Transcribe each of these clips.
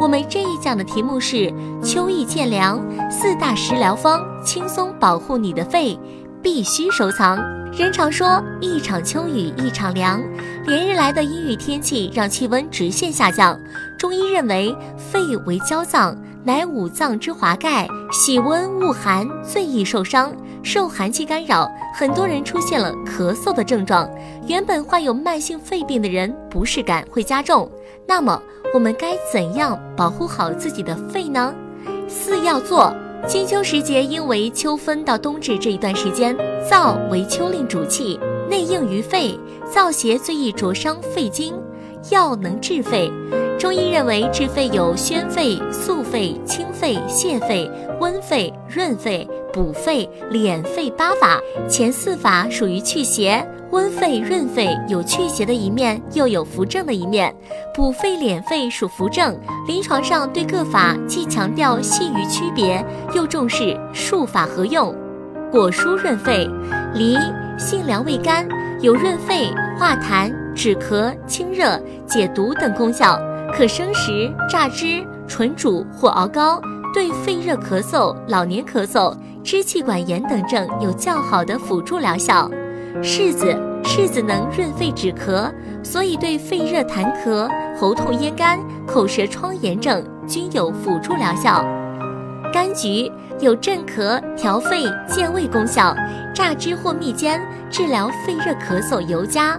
我们这一讲的题目是秋意渐凉，四大食疗方轻松保护你的肺，必须收藏。人常说一场秋雨一场凉，连日来的阴雨天气让气温直线下降。中医认为肺为娇脏，乃五脏之华盖，喜温恶寒，最易受伤。受寒气干扰，很多人出现了咳嗽的症状。原本患有慢性肺病的人，不适感会加重。那么，我们该怎样保护好自己的肺呢？四要做。金秋时节，因为秋分到冬至这一段时间，燥为秋令主气，内应于肺，燥邪最易灼伤肺经。药能治肺。中医认为治肺有宣肺、肃肺、清肺、泻肺、温肺、润肺、补肺、敛肺八法。前四法属于祛邪，温肺、润肺有祛邪的一面，又有扶正的一面。补肺、敛肺属扶正。临床上对各法既强调细于区别，又重视术法合用。果蔬润肺，梨性凉味甘，有润肺、化痰。止咳、清热、解毒等功效，可生食、榨汁、纯煮或熬膏，对肺热咳嗽、老年咳嗽、支气管炎等症有较好的辅助疗效。柿子，柿子能润肺止咳，所以对肺热痰咳、喉痛咽干、口舌疮炎症均有辅助疗效。柑橘有镇咳、调肺、健胃功效，榨汁或蜜煎治疗肺热咳嗽尤佳。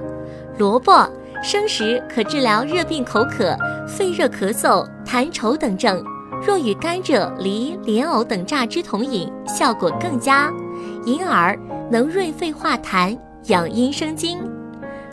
萝卜生食可治疗热病口渴、肺热咳嗽、痰稠等症，若与甘蔗、梨、莲藕等榨汁同饮，效果更佳。银耳能润肺化痰、养阴生津。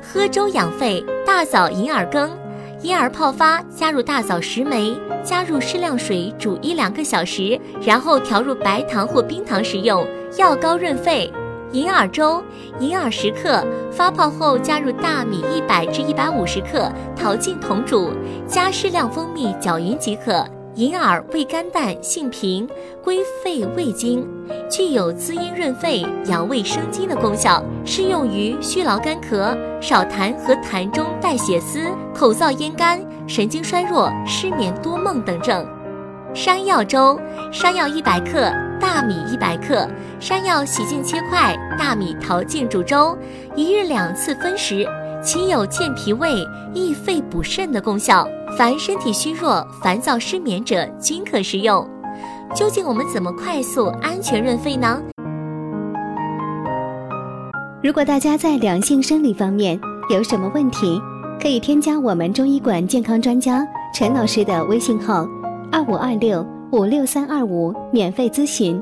喝粥养肺，大枣银耳羹，银耳泡发，加入大枣十枚，加入适量水煮一两个小时，然后调入白糖或冰糖食用，药膏润肺。银耳粥，银耳十克，发泡后加入大米一百至一百五十克，淘净同煮，加适量蜂蜜搅匀即可。银耳味甘淡，性平，归肺胃经，具有滋阴润肺、养胃生津的功效，适用于虚劳干咳、少痰和痰中带血丝、口燥咽干、神经衰弱、失眠多梦等症。山药粥，山药一百克。大米一百克，山药洗净切块，大米淘净煮粥，一日两次分食，其有健脾胃、益肺补肾的功效。凡身体虚弱、烦躁失眠者均可食用。究竟我们怎么快速安全润肺呢？如果大家在两性生理方面有什么问题，可以添加我们中医馆健康专家陈老师的微信号：二五二六。五六三二五，免费咨询。